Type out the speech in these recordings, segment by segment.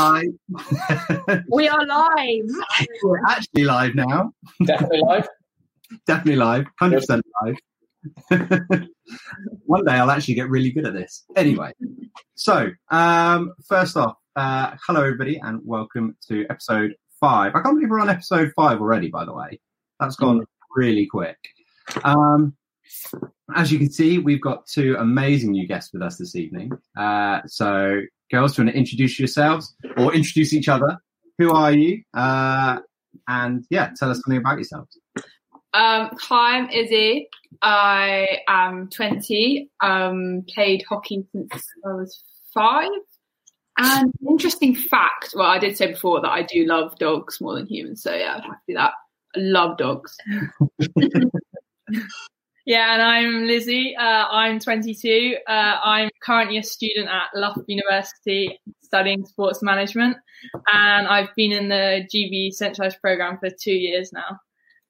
Hi. we are live. We're actually live now. Definitely live. Definitely live. 100% live. One day I'll actually get really good at this. Anyway, so um, first off, uh, hello everybody and welcome to episode five. I can't believe we're on episode five already, by the way. That's gone really quick. Um, as you can see, we've got two amazing new guests with us this evening. Uh, so, girls, do you want to introduce yourselves or introduce each other? Who are you? Uh, and yeah, tell us something about yourselves. Um, hi, I'm Izzy. I am 20. Um, played hockey since I was five. And interesting fact, well, I did say before that I do love dogs more than humans, so yeah, I'd have to be that. I love dogs. yeah, and I'm Lizzie. Uh, I'm 22. Uh, I'm currently a student at Loughborough University studying sports management, and I've been in the GB centralised program for two years now.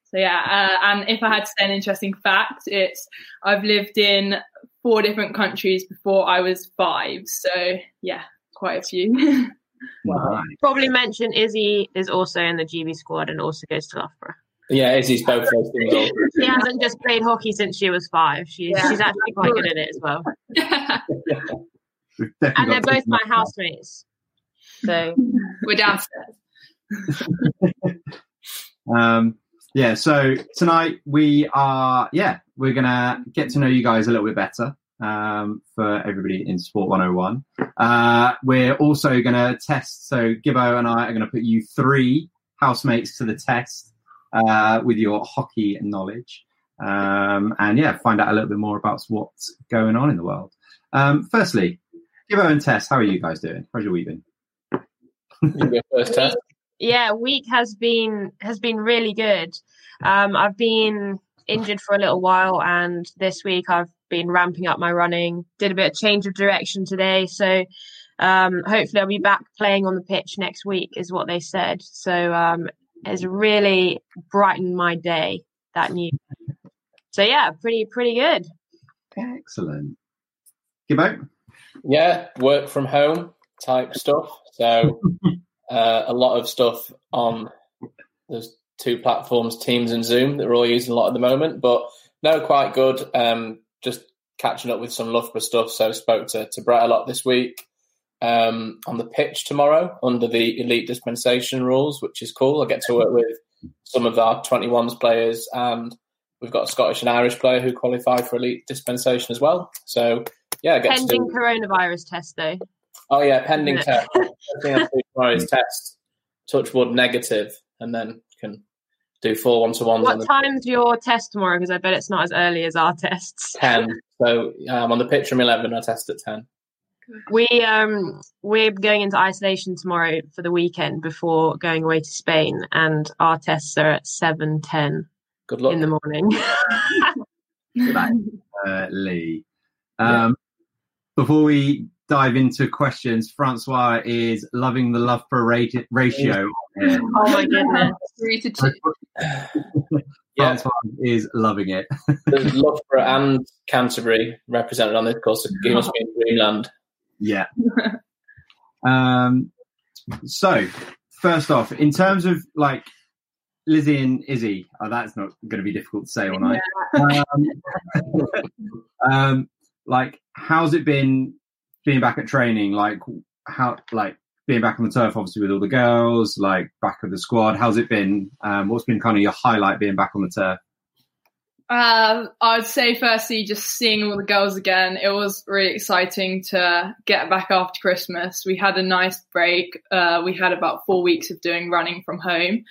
So yeah, uh, and if I had to say an interesting fact, it's I've lived in four different countries before I was five. So yeah, quite a few. Wow. Probably mention Izzy is also in the GB squad and also goes to Loughborough. Yeah, Izzy's both those things. all. She hasn't just played hockey since she was five. She, Yeah. She's actually quite good at it as well. We've And they're both my housemates. So We're downstairs. Um, yeah, so tonight we are, yeah, we're going to get to know you guys a little bit better um, for everybody in Sport 101. Uh, we're also going to test, so Gibbo and I are going to put you three housemates to the test uh, with your hockey knowledge. Um, and yeah, find out a little bit more about what's going on in the world. Um, firstly, Gibbo and Tess, how are you guys doing? How's your week been? You first, Tess. yeah, week has been has been really good. Um, I've been injured for a little while, and this week I've been ramping up my running. Did a bit of change of direction today, so um, hopefully I'll be back playing on the pitch next week, is what they said. So um, it's really brightened my day. That news. So yeah, pretty pretty good. Excellent. Gibbo? Yeah, work from home type stuff. So uh, a lot of stuff on those two platforms, Teams and Zoom, that we're all using a lot at the moment. But no, quite good. Um, just catching up with some Loughborough stuff. So spoke to, to Brett a lot this week. Um, on the pitch tomorrow under the elite dispensation rules, which is cool. I get to work with some of our 21s players, and we've got a Scottish and Irish player who qualified for elite dispensation as well. So yeah, I get to do Pending coronavirus test though. Oh yeah, pending test. First thing I do tomorrow is test touch wood negative, and then can do four one to ones on What the time's your test tomorrow? Because I bet it's not as early as our tests. ten. So um, on the pitch from eleven, I test at ten. We um we're going into isolation tomorrow for the weekend before going away to Spain, and our tests are at seven ten Good luck. in the morning. uh, Lee. Um, Before we dive into questions, Francois is loving the love for rati- ratio. Yeah. oh my goodness! Three to two. yeah, Francois is loving it. there's Loughborough and Canterbury represented on this course. So he must be in Dreamland. Yeah. um, so, first off, in terms of like Lizzie and Izzy, oh, that's not going to be difficult to say all night. Um, um, like, how's it been being back at training? Like, how, like, being back on the turf, obviously, with all the girls, like, back of the squad. How's it been? Um, what's been kind of your highlight being back on the turf? Um, I'd say firstly, just seeing all the girls again. It was really exciting to get back after Christmas. We had a nice break. Uh, we had about four weeks of doing running from home.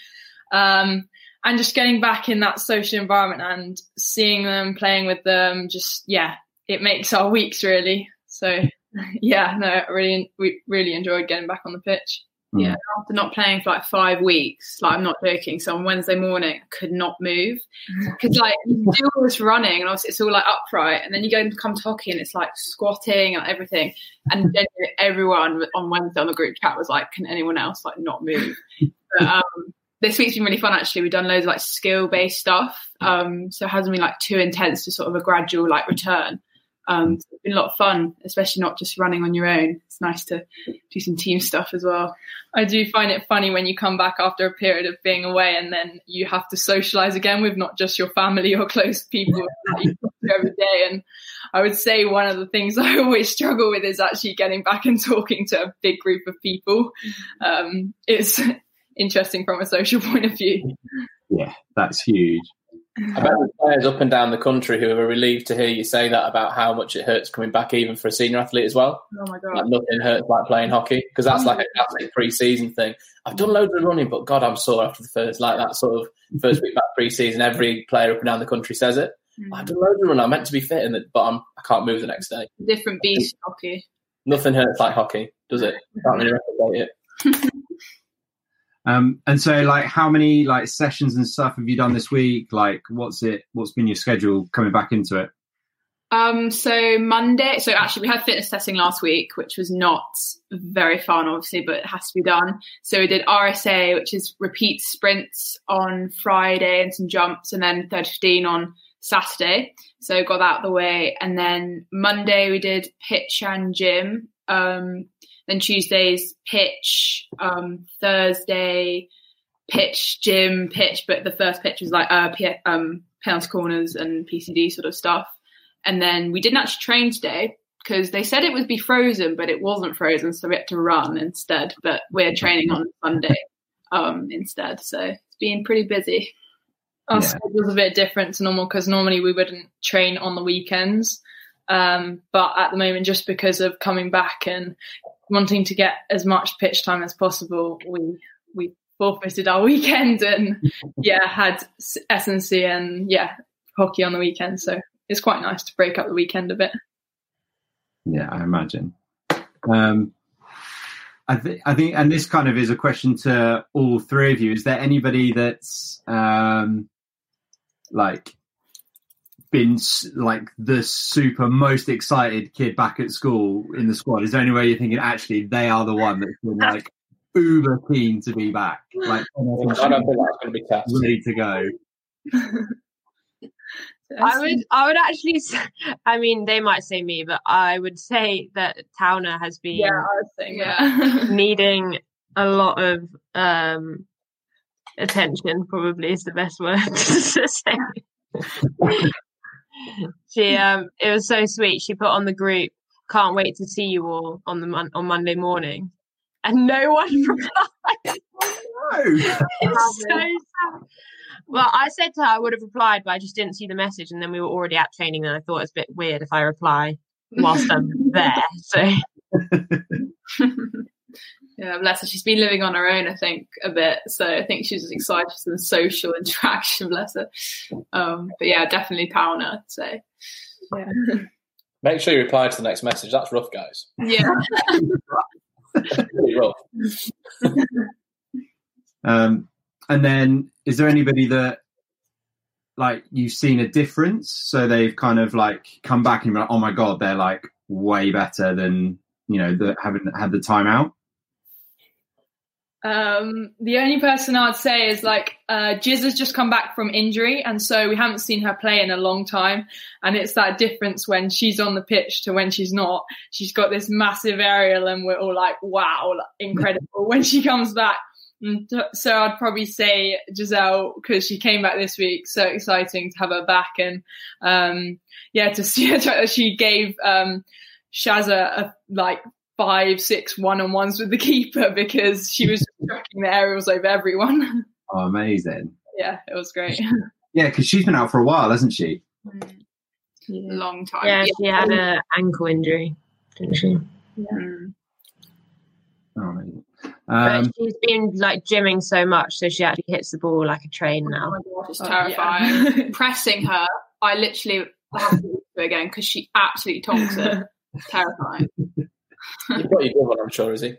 Um, and just getting back in that social environment and seeing them, playing with them, just, yeah, it makes our weeks really. So, yeah, no, really, we really enjoyed getting back on the pitch. Mm. Yeah, after not playing for like five weeks, like I'm not joking. So on Wednesday morning, I could not move because like you do all this running and obviously it's all like upright, and then you go and come to hockey and it's like squatting and everything. And genuinely everyone on Wednesday on the group chat was like, "Can anyone else like not move?" But um, this week's been really fun actually. We've done loads of like skill based stuff, um, so it hasn't been like too intense, just sort of a gradual like return. Um, so it's been a lot of fun, especially not just running on your own. It's nice to do some team stuff as well. I do find it funny when you come back after a period of being away and then you have to socialize again with not just your family or close people that you talk to every day. And I would say one of the things I always struggle with is actually getting back and talking to a big group of people. Um, it's interesting from a social point of view. Yeah, that's huge. I bet there's players up and down the country who are relieved to hear you say that about how much it hurts coming back, even for a senior athlete as well. Oh my god! Like nothing hurts like playing hockey because that's like a classic pre-season thing. I've done loads of running, but God, I'm sore after the first like that sort of first week back pre-season. Every player up and down the country says it. Mm. I've done loads of running. I'm meant to be fit, in it, but I'm, I can't move the next day. Different beast hockey. Nothing hurts like hockey, does it? Can't really replicate it. Um, and so, like, how many like sessions and stuff have you done this week? Like, what's it? What's been your schedule coming back into it? Um, so Monday, so actually we had fitness testing last week, which was not very fun, obviously, but it has to be done. So we did RSA, which is repeat sprints on Friday and some jumps, and then 15 on Saturday. So got that out of the way. And then Monday we did pitch and gym. Um, then Tuesdays pitch, um, Thursday pitch, gym, pitch, but the first pitch was like uh, P- um, penalty corners and PCD sort of stuff. And then we didn't actually train today because they said it would be frozen, but it wasn't frozen, so we had to run instead. But we're training on Sunday um, instead, so it's been pretty busy. Our Yeah. schedule's a bit different to normal because normally we wouldn't train on the weekends. Um, but at the moment, just because of coming back and wanting to get as much pitch time as possible, we we forfeited our weekend and yeah, had S&C and yeah, hockey on the weekend. So it's quite nice to break up the weekend a bit. Yeah, I imagine. Um, I, th- I think, and this kind of is a question to all three of you. Is there anybody that's um, like been like the super most excited kid back at school in the squad? Is there any way you're thinking actually they are the one that's been like uber keen to be back, like I don't think that's going to be cast. ready to go? I would, I would actually. I mean, they might say me, but I would say that Towner has been Yeah, I was saying that. needing a lot of um, attention. Probably is the best word to say. she, um, it was so sweet. She put on the group. Can't wait to see you all on the mon- on Monday morning, and no one replied. No. It's so sad. Well, I said to her I would have replied, but I just didn't see the message, and then we were already at training, and I thought it's a bit weird if I reply whilst I'm there. So yeah, bless her. She's been living on her own, I think, a bit. So I think she's excited for some social interaction, bless her. Um, but yeah, definitely Towner, I'd. Yeah. Make sure you reply to the next message. That's rough, guys. yeah. Really rough. Um, and then, is there anybody that like you've seen a difference? So they've kind of like come back and be like, oh my god, they're like way better than you know that haven't had the time out. Um, the only person I'd say is like uh, Jiz has just come back from injury, and so we haven't seen her play in a long time. And it's that difference when she's on the pitch to when she's not. She's got this massive aerial, and we're all like, "Wow, incredible!" when she comes back. So I'd probably say Giselle because she came back this week. So exciting to have her back, and um, yeah, to see her. She gave um, Shazza a, like five, six one-on-ones with the keeper because she was tracking the aerials over everyone. Oh, amazing! yeah, it was great. Yeah, because she's been out for a while, hasn't she? Long time. yeah, she had an ankle injury, didn't she? Yeah. Oh, amazing. But Um, she's been like gymming so much, so she actually hits the ball like a train now. It's Oh, terrifying. yeah. Pressing her, I literally have to do it again because she absolutely tonks it. terrifying. You've got your glove on, I'm sure, is he?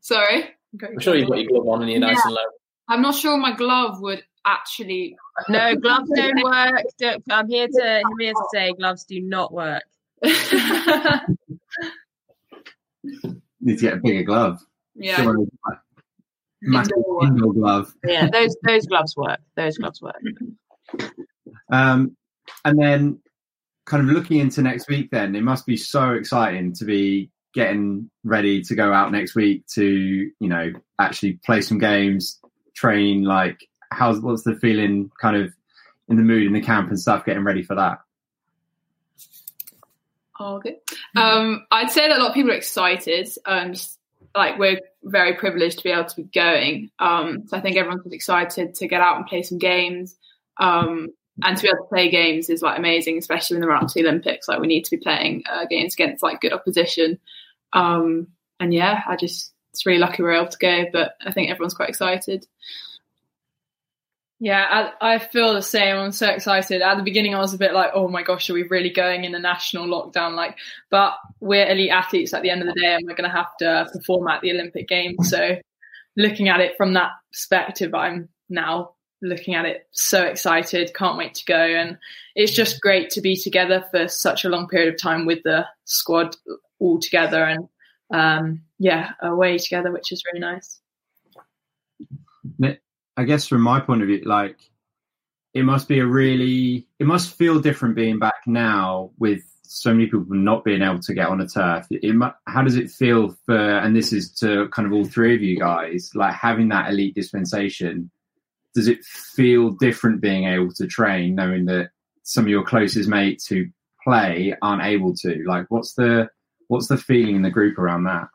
Sorry? I'm sure you've got your glove on and you're nice and low. I'm not sure my glove would actually. No, gloves don't work. Don't, I'm here to I'm here to say gloves do not work. need to get a bigger glove. yeah. Someone with, like, massive Indoor indoor glove. Yeah, those those gloves work. Those gloves work. Um, and then, kind of looking into next week, then it must be so exciting to be getting ready to go out next week to you know actually play some games, train. Like, how's what's the feeling? Kind of in the mood in the camp and stuff, getting ready for that. Oh, okay. Um, I'd say that a lot of people are excited. Um, like we're very privileged to be able to be going. Um, so I think everyone's excited to get out and play some games. Um, and to be able to play games is like amazing, especially when run up to the Olympics. Like we need to be playing uh, games against like good opposition. Um, and yeah, I just it's really lucky we're able to go. But I think everyone's quite excited. Yeah, I, I, feel the same. I'm so excited. At the beginning, I was a bit like, "Oh my gosh, are we really going in a national lockdown?" Like, but we're elite athletes at the end of the day, and we're going to have to perform at the Olympic Games. So, looking at it from that perspective, I'm now looking at it so excited. Can't wait to go, and it's just great to be together for such a long period of time with the squad all together, and um, yeah, away together, which is really nice. I guess from my point of view, like it must be a really, it must feel different being back now with so many people not being able to get on a turf. It, how does it feel for, and this is to kind of all three of you guys, like having that elite dispensation? Does it feel different being able to train, knowing that some of your closest mates who play aren't able to? Like, what's the what's the feeling in the group around that?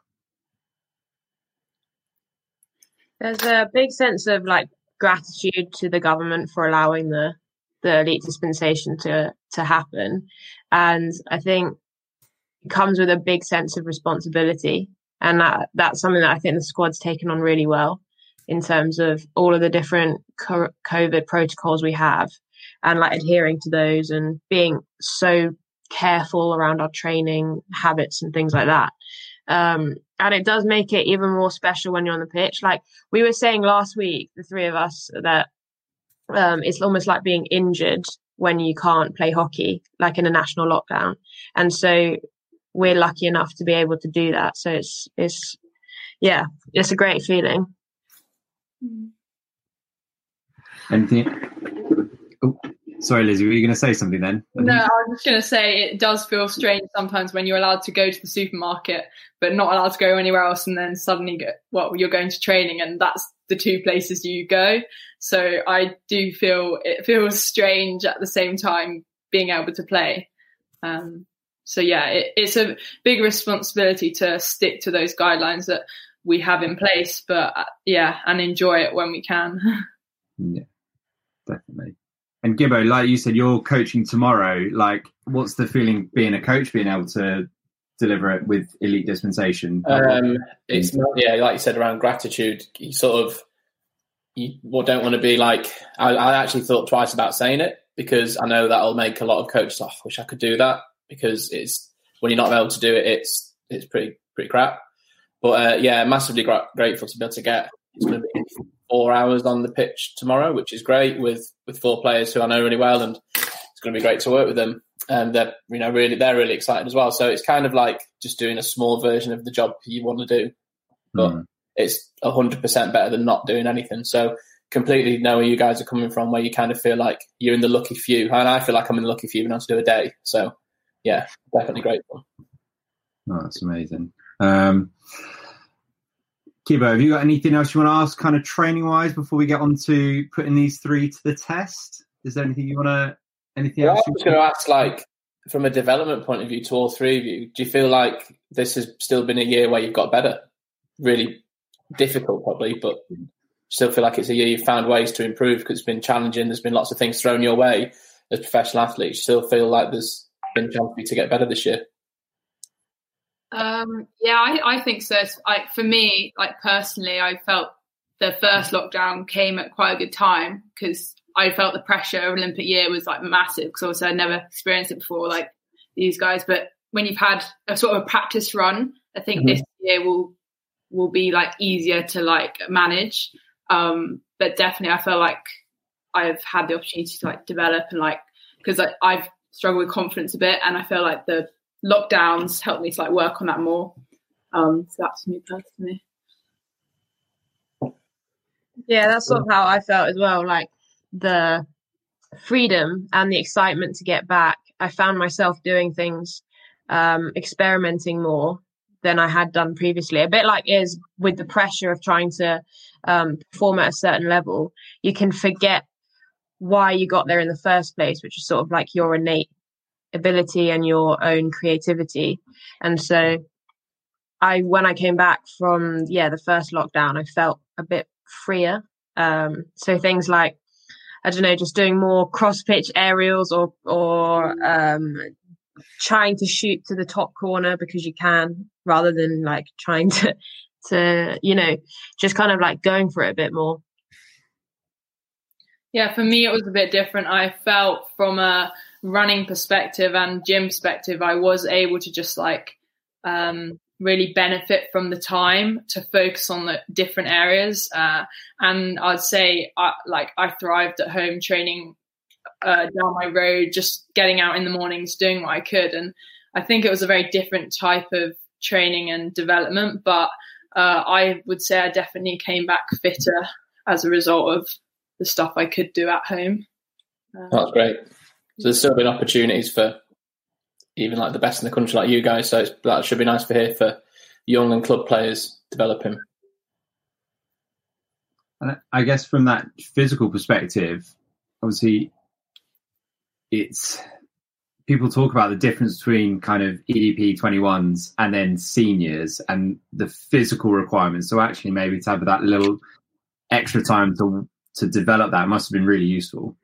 There's a big sense of like gratitude to the government for allowing the the elite dispensation to to happen, and I think it comes with a big sense of responsibility, and that that's something that I think the squad's taken on really well in terms of all of the different COVID protocols we have, and like adhering to those and being so careful around our training habits and things like that. Um, and it does make it even more special when you're on the pitch. Like we were saying last week, the three of us, that um, it's almost like being injured when you can't play hockey, like in a national lockdown. And so we're lucky enough to be able to do that. So it's it's yeah, it's a great feeling. Anything? Oh, Sorry, Lizzie, were you going to say something then? No, I was just going to say it does feel strange sometimes when you're allowed to go to the supermarket, but not allowed to go anywhere else, and then suddenly go, well, you're going to training, and that's the two places you go. So I do feel it feels strange at the same time being able to play. Um, so yeah, it, it's a big responsibility to stick to those guidelines that we have in place, but uh, yeah, and enjoy it when we can. yeah, definitely. And Gibbo, like you said, you're coaching tomorrow. Like, what's the feeling being a coach, being able to deliver it with elite dispensation? Um, it's not, yeah, like you said, around gratitude. You sort of you don't want to be like. I, I, actually thought twice about saying it because I know that'll make a lot of coaches. Oh, I wish I could do that because it's when you're not able to do it, it's it's pretty pretty crap. But uh, yeah, massively gra- grateful to be able to get. It's going to be four hours on the pitch tomorrow, which is great with with four players who I know really well, and it's going to be great to work with them. And they're you know really they're really excited as well. So it's kind of like just doing a small version of the job you want to do, but mm. it's hundred percent better than not doing anything. So completely know where you guys are coming from, where you kind of feel like you're in the lucky few, and I feel like I'm in the lucky few now to do a day. So yeah, definitely grateful. Oh, that's amazing. Um, Gibbo, have you got anything else you want to ask, kind of training wise, before we get on to putting these three to the test? Is there anything you want to? Anything well, else? I was going to ask, like, from a development point of view, to all three of you, do you feel like this has still been a year where you've got better? Really difficult, probably, but still feel like it's a year you've found ways to improve because it's been challenging. There's been lots of things thrown your way as professional athletes. Still feel like there's been a chance for you to get better this year. Um, yeah, I, I think so. I, for me, like personally, I felt the first lockdown came at quite a good time because I felt the pressure of Olympic year was like massive because obviously I'd never experienced it before, like these guys. But when you've had a sort of a practice run, I think mm-hmm. this year will will be like easier to like manage. Um, but definitely, I feel like I've had the opportunity to like develop and like because I've struggled with confidence a bit, and I feel like the lockdowns helped me to like work on that more. Um, so that's me personally. Yeah, that's sort of how I felt as well. Like the freedom and the excitement to get back, I found myself doing things, um, experimenting more than I had done previously. A bit like is with the pressure of trying to um, perform at a certain level, you can forget why you got there in the first place, which is sort of like your innate ability and your own creativity. And so I when I came back from yeah the first lockdown, I felt a bit freer. Um, so things like I don't know, just doing more cross pitch aerials or or um, trying to shoot to the top corner because you can, rather than like trying to to you know just kind of like going for it a bit more. Yeah, for me it was a bit different. I felt from a running perspective and gym perspective, I was able to just like um, really benefit from the time to focus on the different areas. Uh, and I'd say, I, like, I thrived at home training uh, down my road, just getting out in the mornings, doing what I could. And I think it was a very different type of training and development. But uh, I would say I definitely came back fitter as a result of the stuff I could do at home. Uh, That's great. So there's still been opportunities for even like the best in the country, like you guys. So that should be nice for here for young and club players developing. And I guess from that physical perspective, obviously, it's people talk about the difference between kind of EDP 21s and then seniors and the physical requirements. So actually, maybe to have that little extra time to to develop that must have been really useful.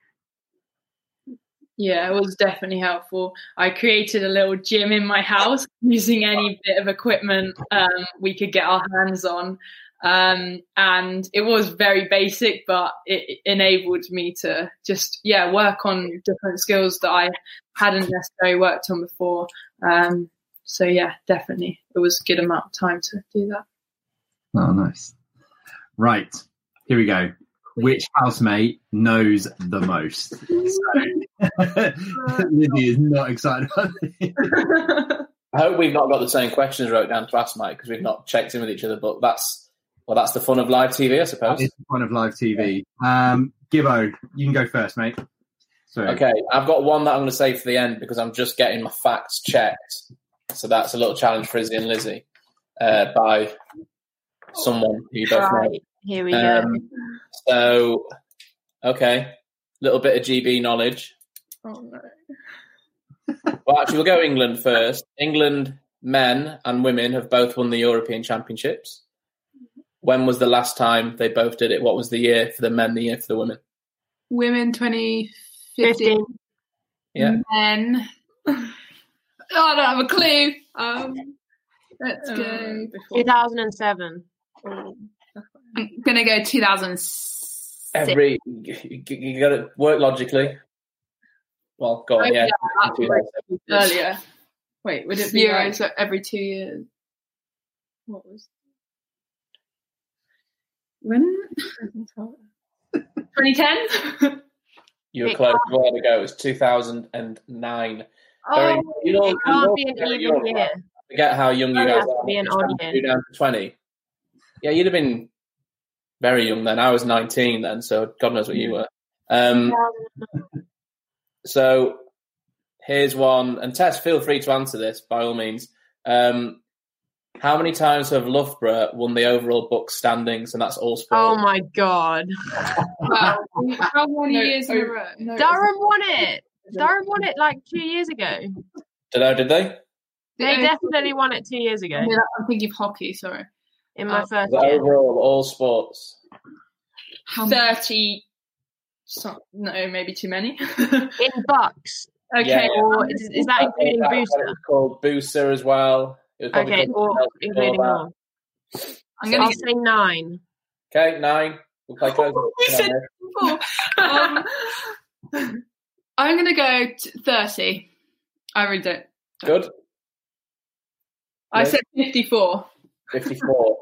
Yeah, it was definitely helpful. I created a little gym in my house using any bit of equipment um, we could get our hands on. Um, and it was very basic, but it enabled me to just, yeah, work on different skills that I hadn't necessarily worked on before. Um, so, yeah, definitely. It was a good amount of time to do that. Oh, nice. Right. Here we go which housemate knows the most. So, Lizzie is not excited about it. I hope we've not got the same questions wrote down to ask Mike because we've not checked in with each other. But that's well, that's the fun of live TV, I suppose. It's the fun of live TV. Um, Gibbo, you can go first, mate. Sorry. Okay, I've got one that I'm going to say for the end because I'm just getting my facts checked. So that's a little challenge for Izzy and Lizzie uh, by someone who you both know. Here we um, go. So, okay, little bit of GB knowledge. Oh no. well, actually, we'll go England first. England men and women have both won the European Championships. When was the last time they both did it? What was the year for the men, the year for the women? Women 2015. Yeah. Men. oh, I don't have a clue. Um, let's uh, go. 2007. I'm gonna go 2006. Every you, got to work logically. Well, go on, oh, yeah. yeah earlier. Wait, would it be Euros like, every two years? What was when? 2010. You were close. You had to go. It was 2009. Oh, Very, you know, it can't be an even year. Forget how young you oh, guys are. Be an odd year. Down to 20. Yeah, you'd have been very young then. I was 19 then, so God knows what you were. Um, so here's one, and Tess, feel free to answer this by all means. Um, how many times have Loughborough won the overall BUCS standings, and that's all sports? Oh my god! wow. How many no, years in a row? No, Durham won it. Durham won it like two years ago. Did I? Did they? They definitely won it two years ago. I'm thinking of hockey. Sorry in my uh, first year. Overall, all sports. How 30. So, no, maybe too many. in BUCS. Okay. Yeah, or is, is, that including that, booster? It's called booster as well. Okay, or including more. I'm going to say nine. Okay, nine. We'll play close. said um, I'm going to go t- 30. I really don't. Good. I said 54. 54.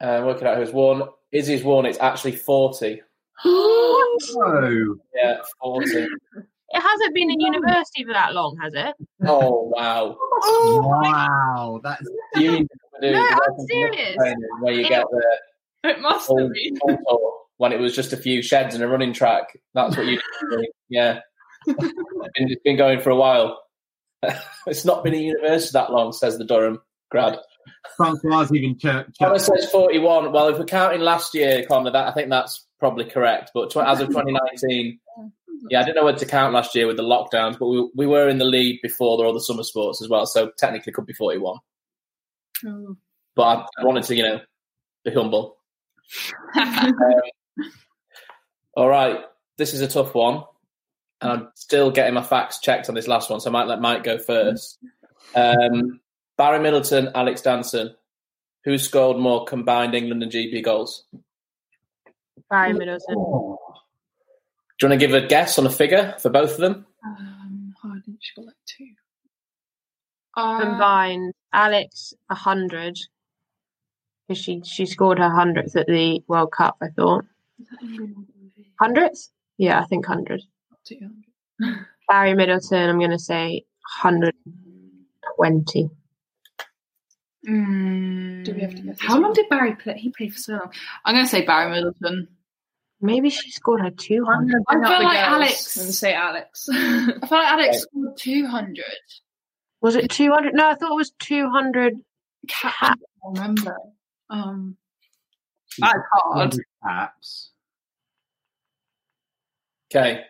uh, working out who's won. Izzy's won. It's actually 40. oh. Yeah, 40. It hasn't been in university for that long, has it? Oh wow! Oh, wow, that's you need to do. No, I'm serious. Where you it, get the it must have been. when it was just a few sheds and a running track. That's what you do. Yeah. it's been- it's been going for a while. it's not been in university that long, says the Durham grad. Francois even church. Connor says 41. Well, if we're counting last year, Connor, that I think that's probably correct. But tw- as of 2019, yeah, I didn't know whether to count last year with the lockdowns, but we, we were in the lead before all other summer sports as well, so technically could be 41. Oh. But I, I wanted to, you know, be humble. All right, this is a tough one, and I'm still getting my facts checked on this last one, so I might let Mike go first. Um, Barry Middleton, Alex Danson, who scored more combined England and GB goals? Barry Middleton. Oh, Do you want to give a guess on a figure for both of them? um, oh, I didn't she got like two. Uh, Combined, Alex a hundred. Because she she scored her hundredth at the World Cup, I thought. Hundredth? Yeah, I think hundred. Barry Middleton, I'm gonna say hundred twenty. Mm, Do we have to guess How long one? did Barry play? He played for so long. I'm going to say Barry Middleton. Maybe she scored her two I'm hundred. gonna I up feel the like Alex. and say Alex. I I feel like Alex scored 200. Was it two hundred? No, I thought it was two hundred. Cat, I don't remember. Um, she's that's hard. caps. Okay,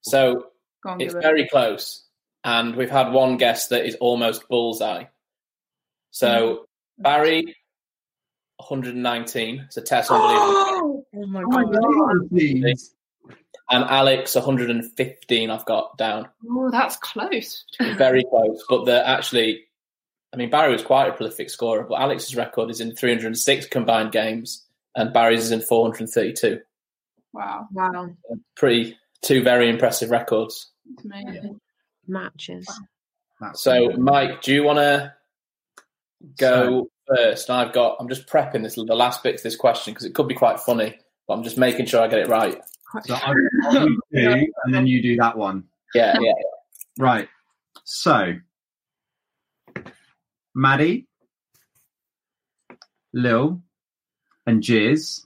so on, it's give it. very close, and we've had one guess that is almost bullseye. So mm. Barry, 119, so Tess unbelievable, Oh my Oh my god. God, and Alex 115. I've got down. Oh, that's close. very close, but the actually, I mean, Barry was quite a prolific scorer, but Alex's record is in 306 combined games, and Barry's is in 432. Wow. Wow, Pretty two very impressive records. It's amazing. matches. That's So, Mike, do you want to go first? I've got. I'm just prepping this the last bit to this question because it could be quite funny, but I'm just making sure I get it right. So I'll, I'll do and then you do that one. Yeah, yeah. Right. So, Maddie, Lil, and Jizz.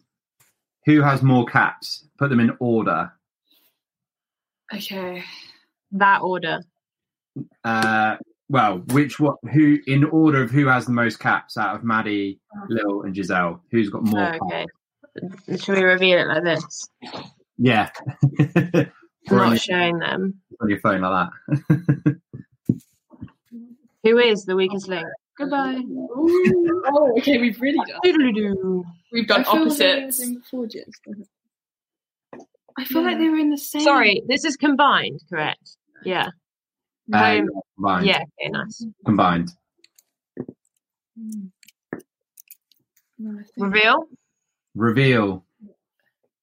Who has more caps? Put them in order. Okay. That order. Uh, well, which what? Who in order of who has the most caps out of Maddie, mm. Lil, and Giselle? Who's got more? Oh, caps? okay. Should we reveal it like this? Yeah. I'm not showing them. on your phone like that. Who is the weakest link? Goodbye. oh, okay. We've really done. We've done I like opposites. in before, Jess. I feel like they were in the same. Sorry, this is combined, correct? Yeah. Uh, Um, combined. yeah. Okay. Nice. Combined. Mm. No, Reveal. Reveal.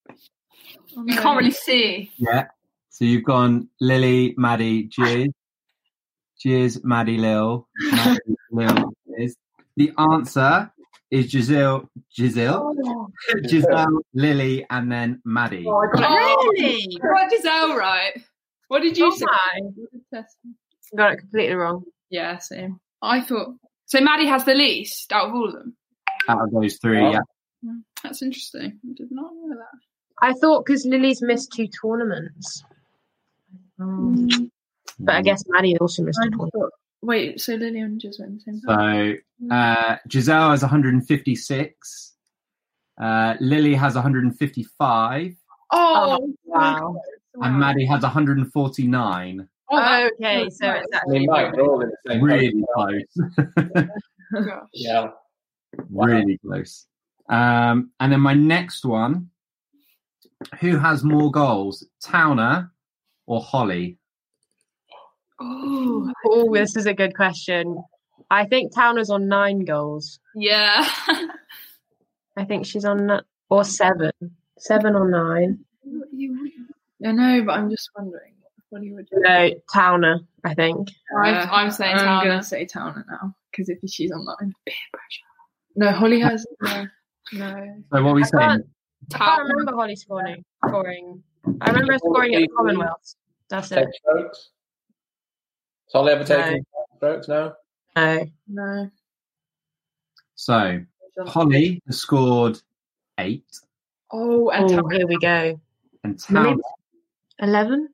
Oh, You can't really see. Yeah. So you've gone Lily, Maddie, Jizz, Jizz, Maddie, Lil, Maddie, Lil, Jizz. The answer is Giselle, Giselle, Oh, Giselle, Lily, and then Maddie. I got it. Really? I got Giselle right. What did you Oh say? my! What did Tess say? Got it completely wrong. Yeah, same. I thought so. Maddie has the least out of all of them. Out of those three, Oh. yeah. That's interesting. I did not know that. I thought because Lily's missed two tournaments. Um, but I guess Maddie also missed I a tournament. thought- Wait, so Lily and Jess were in the same time? So uh, Giselle has 156. Uh, Lily has 155, Oh, wow. And Maddie has 149. Oh, okay, so it's I mean, actually they're all in the same Really place. close. gosh. Yeah. really close. Um, and then my next one: Who has more goals, Towner or Holly? Oh, Oh, this is a good question. I think Towner's on nine goals. Yeah. I think she's on or seven, seven or nine. I know, but I'm just wondering what he would. No, Towner, I think. Uh, I'm saying I'm Towner. going to say Towner now because if she's online, peer pressure. No, Holly has no. no. So what are we I saying? Can't, I can't remember Holly scoring. Scoring. I remember scoring at the Commonwealth. That's it. Strokes. Is Holly ever taken no. strokes now? No. No. So Holly has scored eight. Oh, and oh, here we go. And Towner 11?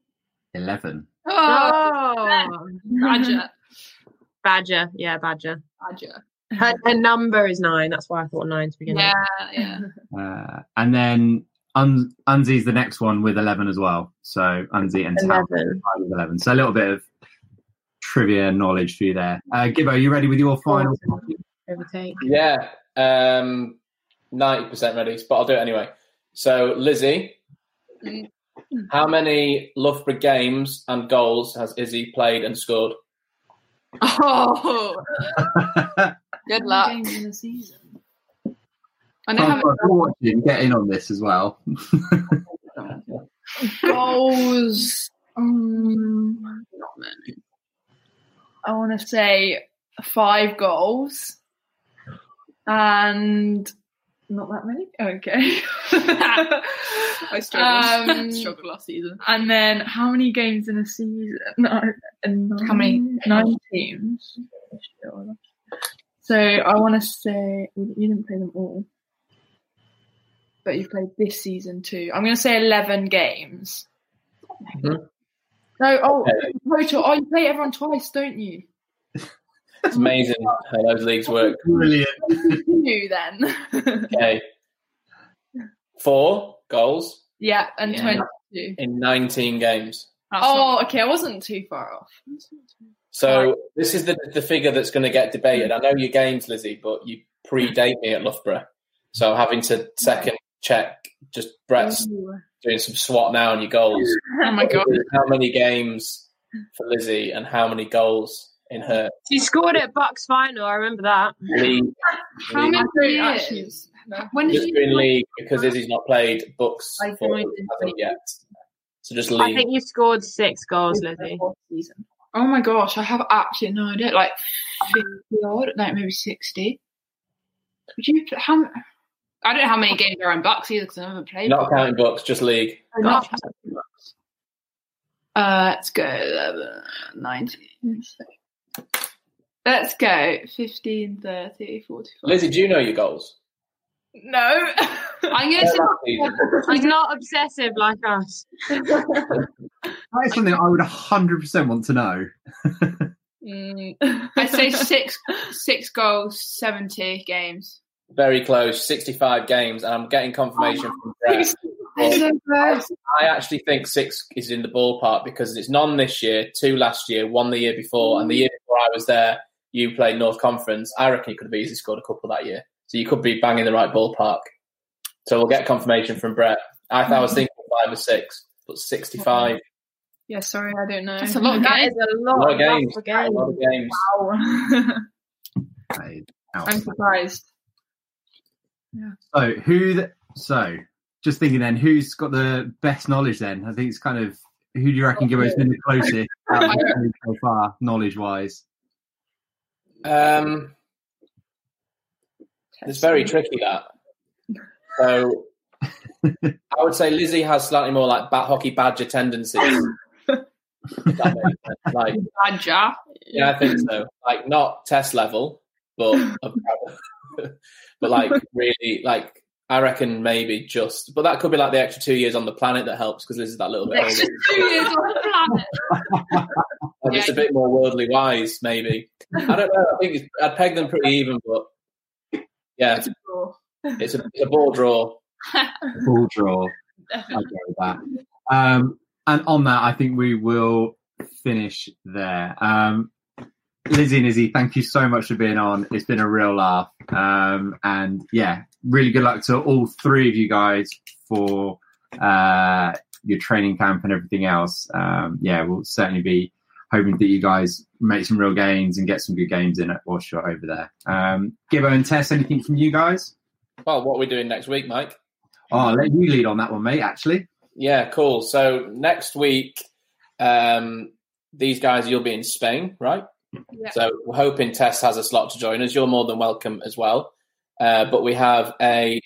11. Oh, Badger. Badger. Yeah, Badger. Badger. Her, her, number is nine. That's why I thought nine to begin yeah, with. Yeah, uh, and then Un- Unzi's the next one with 11 as well. So Unzi and Tam with 11. So a little bit of trivia knowledge for you there. Uh, Gibbo, you ready with your final? Overtake. Yeah, um, 90% ready, but I'll do it anyway. So Lizzie, how many Loughborough games and goals has Izzy played and scored? Oh, good luck. Games in a season. I know how If you're watching, get in on this as well. goals. Um, not many. I want to say five goals, and not that many. Okay. I struggled. Um, struggled last season. And then how many games in a season? No, nine, How many? Nine teams. So I want to say you you didn't play them all, but you played this season too. I'm going to say eleven games. Mhm. No, oh, total. Oh, you play everyone twice, don't you? It's amazing how those leagues work. Brilliant. You then. Okay. Four goals yeah, and Yeah. twenty-two. in 19 games. Oh, okay. I wasn't too far off. So, this is the, the figure that's going to get debated. I know your games, Lizzie, but you predate me at Loughborough. So, I'm having to second check just Brett's doing some SWAT now on your goals. Oh my god. How many games for Lizzie and how many goals in her She scored at BUCS final. I remember that. league? How many don't years? When did Just you? league because Izzy's not played BUCS I for joined in hasn't yet. So just leave. I think you scored six goals, Lizzie. Oh my gosh, I have absolutely no idea. Like fifty odd, like maybe sixty. Would you? How? I don't know how many games are in Bucks either because I haven't played. Not counting BUCS, just league. Gosh. Uh, let's go 11, 19. Let's go 15, 30, 45. Lizzie, do you know your goals? No. I'm going to say Last season. Not obsessive like us. That is something I would 100% want to know. Mm. I'd say six six goals, 70 games. Very close, 65 games, and I'm getting confirmation from Brett. So. I actually think six is in the ballpark because it's none this year, two last year, one the year before, and the year before I was there, you played North Conference. I reckon you could have easily scored a couple that year. So you could be banging the right ballpark. So we'll get confirmation from Brett. I thought I was mm. thinking five or six, but 65. Yeah, sorry, I don't know. That's a lot of That games. is a A lot, lot of games. A lot of games. Wow. I'm outside. surprised. So who? The, so just thinking then, who's got the best knowledge? Then I think it's kind of who do you reckon oh, Gibbo's been the closest out of the group so far, knowledge wise? Um, it's very tricky that. So I would say Lizzie has slightly more like bat hockey badger tendencies. If that makes sense. like Badger. yeah, I think so. Like not test level, but but like really like I reckon maybe just. But that could be like the extra two years on the planet that helps because this is that little bit older. Two years on the planet. And just a bit more worldly wise, maybe. I don't know. I think it's, I'd peg them pretty even, but yeah, It's a draw. it's a, it's a ball draw. ball draw. I go with that. Um, and on that, I think we will finish there. Um, Lizzie and Izzy, thank you so much for being on. It's been a real laugh. Um, and yeah, really good luck to all three of you guys for uh, your training camp and everything else. Um, yeah, we'll certainly be hoping that you guys make some real gains and get some good games in at Washshot over there. Um, Gibbo and Tess, anything from you guys? Well, what are we doing next week, Mike? Oh, I'll let you lead on that one, mate, actually. Yeah, cool. So next week, um, these guys, you'll be in Spain, right? So we're hoping Tess has a slot to join us. You're more than welcome as well. Uh, but we have a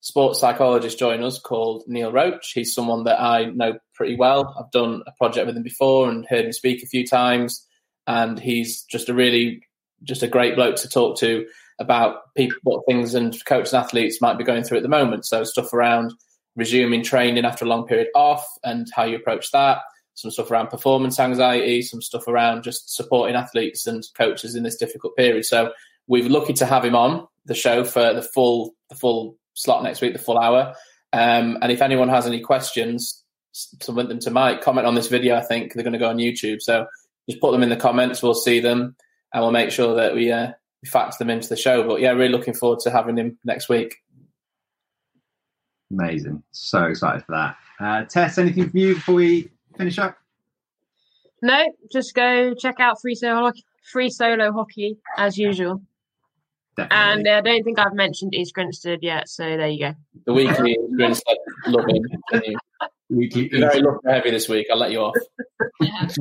sports psychologist join us called Neil Roach. He's someone that I know pretty well. I've done a project with him before and heard him speak a few times. And he's just a really, just a great bloke to talk to about people, what things and coaches and athletes might be going through at the moment. So stuff around resuming training after a long period off and how you approach that. Some stuff around performance anxiety, some stuff around just supporting athletes and coaches in this difficult period. So we're lucky to have him on the show for the full the full slot next week, the full hour. Um, and if anyone has any questions, submit them to Mike. Comment on this video. I think they're going to go on YouTube, so just put them in the comments. We'll see them, and we'll make sure that we uh, we factor them into the show. But yeah, really looking forward to having him next week. Amazing. So excited for that. Uh, Tess, anything from you before we finish up? No, just go check out free solo hockey, free solo hockey as usual. Definitely. And uh, I don't think I've mentioned East Grinstead yet, so there you go. The weekly East Grinstead loving. Weekly You're very lucky heavy this week. I'll let you off.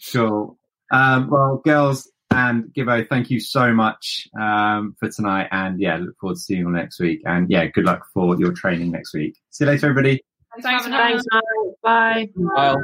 Sure. Um, well, girls and Gibbo, thank you so much um, for tonight. And yeah, look forward to seeing you all next week. And yeah, good luck for your training next week. See you later, everybody. Thanks for Thanks, Mike. Bye. Bye.